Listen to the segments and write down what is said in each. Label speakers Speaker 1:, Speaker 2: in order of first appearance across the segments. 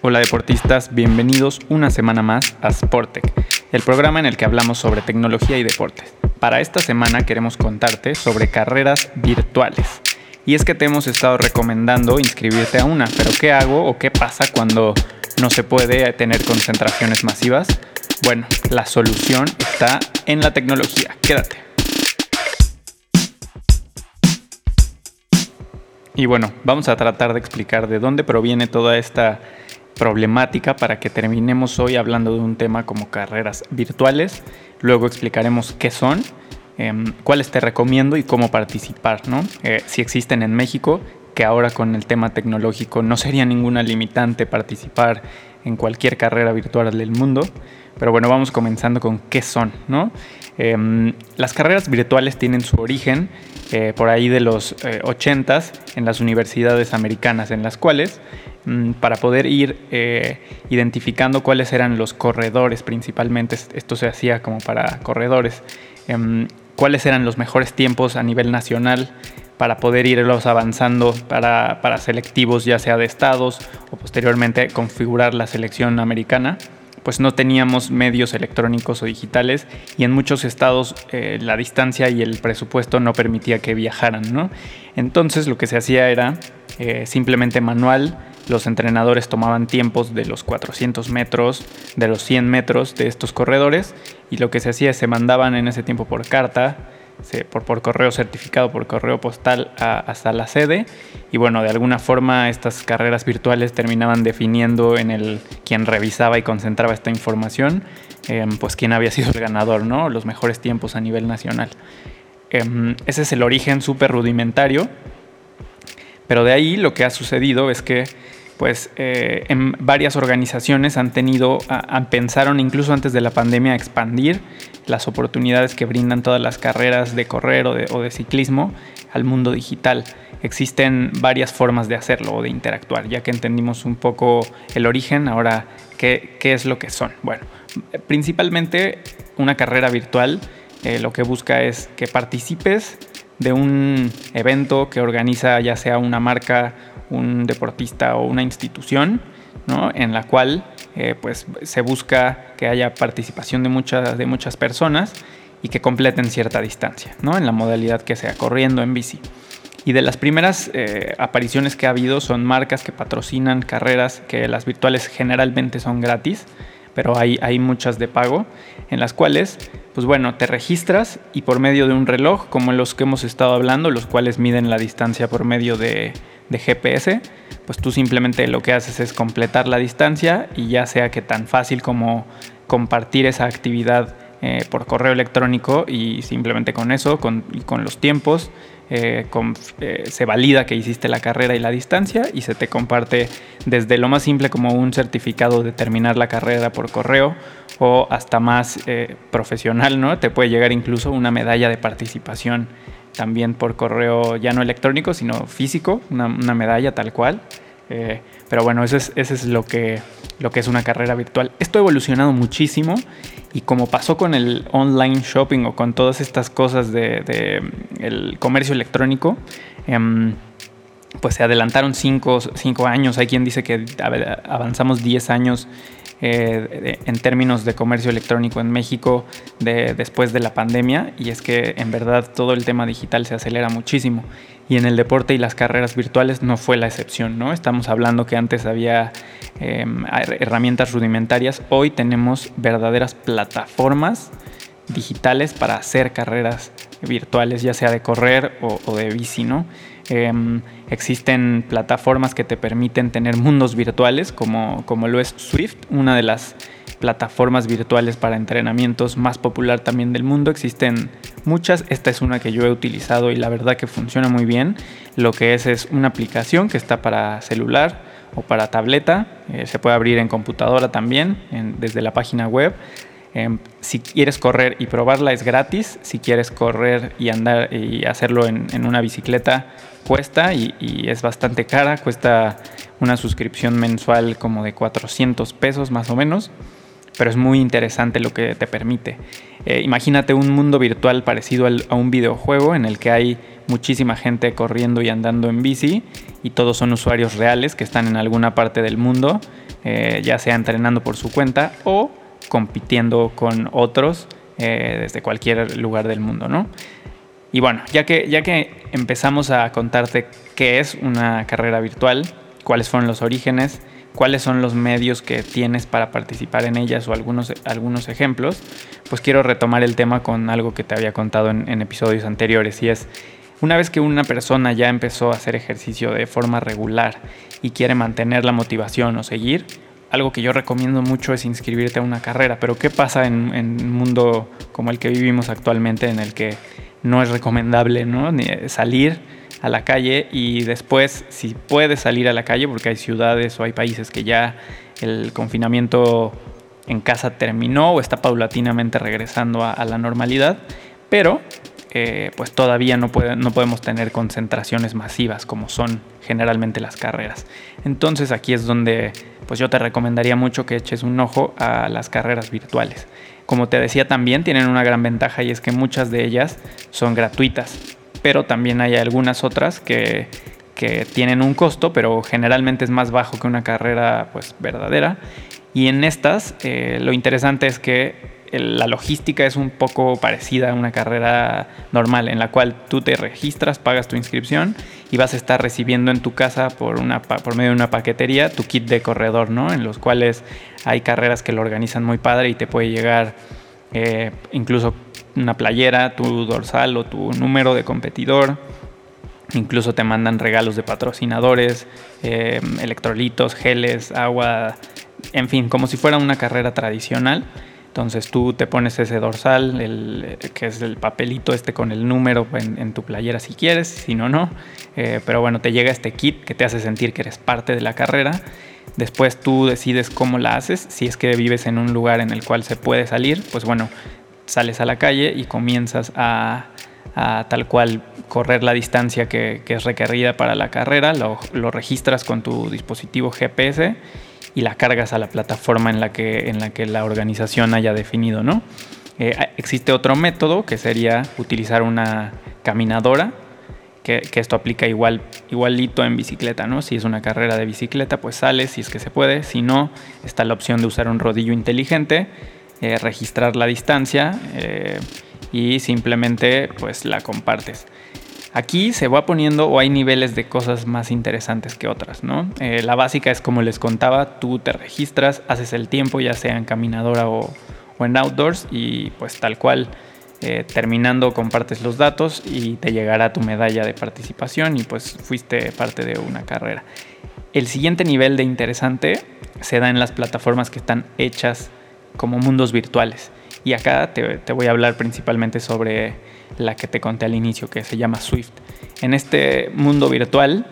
Speaker 1: Hola deportistas, bienvenidos una semana más a Sportec, el programa en el que hablamos sobre tecnología y deportes. Para esta semana queremos contarte sobre carreras virtuales. Y es que te hemos estado recomendando inscribirte a una, pero ¿qué hago o qué pasa cuando no se puede tener concentraciones masivas? Bueno, la solución está en la tecnología. Quédate. Y bueno, vamos a tratar de explicar de dónde proviene toda esta problemática para que terminemos hoy hablando de un tema como carreras virtuales. Luego explicaremos qué son, em, cuáles te recomiendo y cómo participar, ¿no? Eh, si existen en México, que ahora con el tema tecnológico no sería ninguna limitante participar en cualquier carrera virtual del mundo. Pero bueno, vamos comenzando con qué son, ¿no? Em, las carreras virtuales tienen su origen eh, por ahí de los 80s eh, en las universidades americanas, en las cuales para poder ir eh, identificando cuáles eran los corredores principalmente. Esto se hacía como para corredores. Em, cuáles eran los mejores tiempos a nivel nacional para poder irlos avanzando para, para, selectivos ya sea de estados o posteriormente configurar la selección americana pues no teníamos medios electrónicos o digitales y en muchos estados eh, la distancia y el presupuesto no permitía que viajaran, ¿no? Entonces lo que se hacía era eh, simplemente manual, los entrenadores tomaban tiempos de los 400 metros, de los 100 metros de estos corredores y lo que se hacía es se mandaban en ese tiempo por carta, por, por, correo certificado, por correo postal hasta la sede y bueno, de alguna forma estas carreras virtuales terminaban definiendo en el quien revisaba y concentraba esta información, em, pues quién había sido el ganador, ¿no? Los mejores tiempos a nivel nacional. Em, ese es el origen súper rudimentario, pero de ahí lo que ha sucedido es que pues eh, en varias organizaciones han tenido, pensaron incluso antes de la pandemia expandir las oportunidades que brindan todas las carreras de correr o de, ciclismo al mundo digital. Existen varias formas de hacerlo o de interactuar, ya que entendimos un poco el origen, ahora qué, es lo que son. Bueno, principalmente una carrera virtual eh, lo que busca es que participes de un evento que organiza ya sea una marca un deportista o una institución, ¿no? en la cual eh, pues, se busca que haya participación de muchas, de muchas personas y que completen cierta distancia, ¿no? en la modalidad que sea, corriendo en bici. Y de las primeras eh, apariciones que ha habido son marcas que patrocinan carreras que las virtuales generalmente son gratis, pero hay, hay muchas de pago, en las cuales, pues bueno, te registras y por medio de un reloj, como los que hemos estado hablando, los cuales miden la distancia por medio de, de GPS, pues tú simplemente lo que haces es completar la distancia y ya sea que tan fácil como compartir esa actividad eh, por correo electrónico y simplemente con eso, con, con los tiempos, eh, eh, se valida que hiciste la carrera y la distancia y se te comparte desde lo más simple como un certificado de terminar la carrera por correo o hasta más profesional, ¿no? Te puede llegar incluso una medalla de participación también por correo ya no electrónico, sino físico, una, medalla tal cual. Eh, pero bueno, eso es, eso es lo, que, lo que es una carrera virtual. Esto ha evolucionado muchísimo y como pasó con el online shopping o con todas estas cosas del de, el comercio electrónico, em, pues se adelantaron 5 años. Hay quien dice que avanzamos 10 años eh, en términos de comercio electrónico en México después de la pandemia y es que en verdad todo el tema digital se acelera muchísimo y en el deporte y las carreras virtuales no fue la excepción, ¿no? Estamos hablando que antes había em, herramientas rudimentarias, hoy tenemos verdaderas plataformas digitales para hacer carreras virtuales, ya sea de correr o de bici, ¿no? Em, existen plataformas que te permiten tener mundos virtuales, como, como lo es Swift, una de las plataformas virtuales para entrenamientos más popular también del mundo. Existen muchas, esta es una que yo he utilizado y la verdad que funciona muy bien. Lo que es es una aplicación que está para celular o para tableta, eh, se puede abrir en computadora también desde la página web. Em, si quieres correr y probarla es gratis. Si quieres correr y andar y hacerlo en, una bicicleta cuesta y, es bastante cara. Cuesta una suscripción mensual como de 400 pesos más o menos. Pero es muy interesante lo que te permite. Eh, imagínate un mundo virtual parecido a un videojuego en el que hay muchísima gente corriendo y andando en bici y todos son usuarios reales que están en alguna parte del mundo eh, ya sea entrenando por su cuenta o compitiendo con otros eh, desde cualquier lugar del mundo, ¿no? Y bueno, ya que, ya que empezamos a contarte qué es una carrera virtual, cuáles fueron los orígenes, cuáles son los medios que tienes para participar en ellas o algunos, algunos ejemplos, pues quiero retomar el tema con algo que te había contado en, en episodios anteriores y es una vez que una persona ya empezó a hacer ejercicio de forma regular y quiere mantener la motivación o seguir, algo que yo recomiendo mucho es inscribirte a una carrera. Pero ¿qué pasa en, un mundo como el que vivimos actualmente en el que no es recomendable ¿no? salir a la calle y después si puedes salir a la calle porque hay ciudades o hay países que ya el confinamiento en casa terminó o está paulatinamente regresando a la normalidad, pero eh, pues todavía no, no podemos tener concentraciones masivas como son generalmente las carreras. Entonces aquí es donde pues yo te recomendaría mucho que eches un ojo a las carreras virtuales. Como te decía también tienen una gran ventaja y es que muchas de ellas son gratuitas, pero también hay algunas otras que, que tienen un costo, pero generalmente es más bajo que una carrera pues verdadera. Y en estas eh, lo interesante es que la logística es un poco parecida a una carrera normal en la cual tú te registras, pagas tu inscripción y vas a estar recibiendo en tu casa por, una, por medio de una paquetería tu kit de corredor, ¿no? En los cuales hay carreras que lo organizan muy padre y te puede llegar eh, incluso una playera, tu dorsal o tu número de competidor. Incluso te mandan regalos de patrocinadores, eh, electrolitos, geles, agua, en fin, como si fuera una carrera tradicional entonces tú te pones ese dorsal, el, que es el papelito este con el número en, tu playera si quieres, si no, no. Eh, pero bueno, te llega este kit que te hace sentir que eres parte de la carrera. Después tú decides cómo la haces. Si es que vives en un lugar en el cual se puede salir, pues bueno, sales a la calle y comienzas a, tal cual correr la distancia que, es requerida para la carrera. Lo, lo registras con tu dispositivo GPS y la cargas a la plataforma en la que, en la, que la organización haya definido, ¿no? Eh, existe otro método que sería utilizar una caminadora, que, esto aplica igual, igualito en bicicleta, ¿no? Si es una carrera de bicicleta, pues sales si es que se puede. Si no, está la opción de usar un rodillo inteligente, eh, registrar la distancia eh, y simplemente pues la compartes. Aquí se va poniendo o hay niveles de cosas más interesantes que otras, ¿no? Eh, la básica es como les contaba, tú te registras, haces el tiempo, ya sea en caminadora o, en outdoors y pues tal cual, eh, terminando compartes los datos y te llegará tu medalla de participación y pues fuiste parte de una carrera. El siguiente nivel de interesante se da en las plataformas que están hechas como mundos virtuales. Y acá te, te voy a hablar principalmente sobre la que te conté al inicio, que se llama Swift. En este mundo virtual,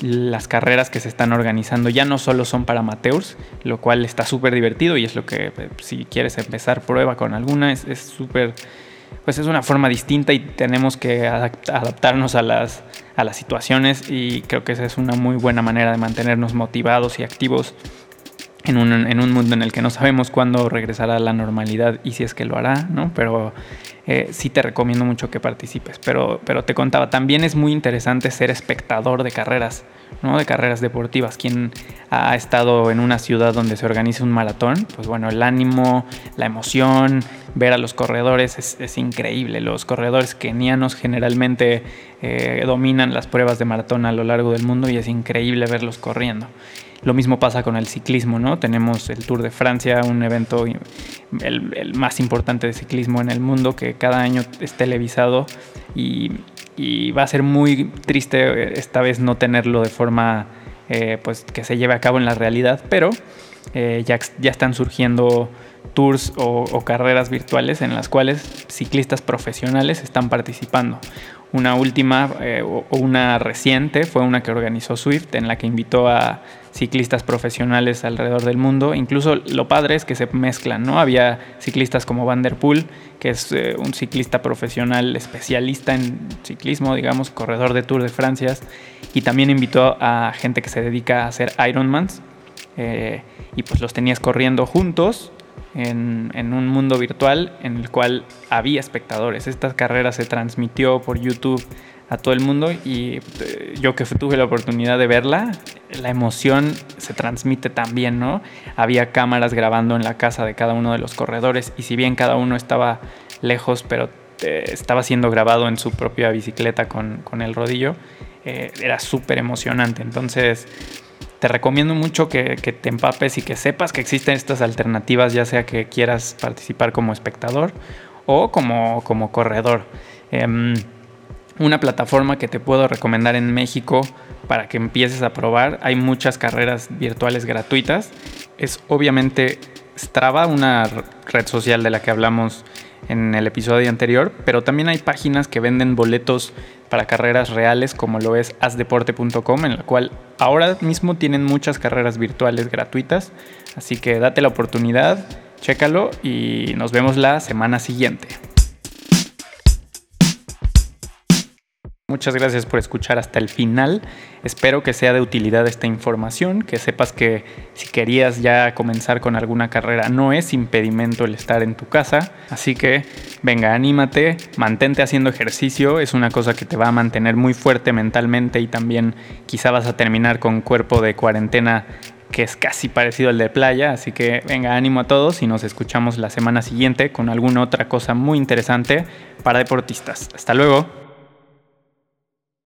Speaker 1: las carreras que se están organizando ya no solo son para amateurs, lo cual está súper divertido y es lo que eh, si quieres empezar prueba con alguna, es súper, pues es una forma distinta y tenemos que adaptarnos a las, a las situaciones y creo que esa es una muy buena manera de mantenernos motivados y activos en un, en un mundo en el que no sabemos cuándo regresará a la normalidad y si es que lo hará, ¿no? Pero eh, sí te recomiendo mucho que participes. Pero, pero te contaba, también es muy interesante ser espectador de carreras, ¿no? De carreras deportivas. Quien ha estado en una ciudad donde se organiza un maratón, pues bueno, el ánimo, la emoción, ver a los corredores es, increíble. Los corredores kenianos generalmente eh, dominan las pruebas de maratón a lo largo del mundo y es increíble verlos corriendo. Lo mismo pasa con el ciclismo, ¿no? Tenemos el Tour de Francia, un evento el, más importante de ciclismo en el mundo que cada año es televisado y, va a ser muy triste eh, esta vez no tenerlo de forma eh, pues que se lleve a cabo en la realidad, pero eh, ya, ya están surgiendo tours o, carreras virtuales en las cuales ciclistas profesionales están participando. Una última o una reciente fue una que organizó Swift en la que invitó a ciclistas profesionales alrededor del mundo. Incluso lo padre es que se mezclan, ¿no? Había ciclistas como Van Der Poel, que es eh, un ciclista profesional especialista en ciclismo, digamos, corredor de Tour de Francia, y también invitó a gente que se dedica a hacer Ironmans. Eh, y pues los tenías corriendo juntos en, un mundo virtual en el cual había espectadores. Esta carrera se transmitió por YouTube a todo el mundo y eh, yo que tuve la oportunidad de verla, la emoción se transmite también, ¿no? Había cámaras grabando en la casa de cada uno de los corredores y si bien cada uno estaba lejos, pero eh, estaba siendo grabado en su propia bicicleta con, el rodillo, eh, era súper emocionante. Entonces, te recomiendo mucho que, te empapes y que sepas que existen estas alternativas, ya sea que quieras participar como espectador o como, como corredor. Em, una plataforma que te puedo recomendar en México para que empieces a probar. Hay muchas carreras virtuales gratuitas. Es obviamente Strava, una red social de la que hablamos en el episodio anterior, pero también hay páginas que venden boletos para carreras reales como lo es asdeporte.com, en la cual ahora mismo tienen muchas carreras virtuales gratuitas, así que date la oportunidad, chécalo y nos vemos la semana siguiente. Muchas gracias por escuchar hasta el final. Espero que sea de utilidad esta información, que sepas que si querías ya comenzar con alguna carrera no es impedimento el estar en tu casa. Así que venga, anímate, mantente haciendo ejercicio, es una cosa que te va a mantener muy fuerte mentalmente y también quizá vas a terminar con cuerpo de cuarentena que es casi parecido al de playa, así que venga, ánimo a todos y nos escuchamos la semana siguiente con alguna otra cosa muy interesante para deportistas. Hasta luego.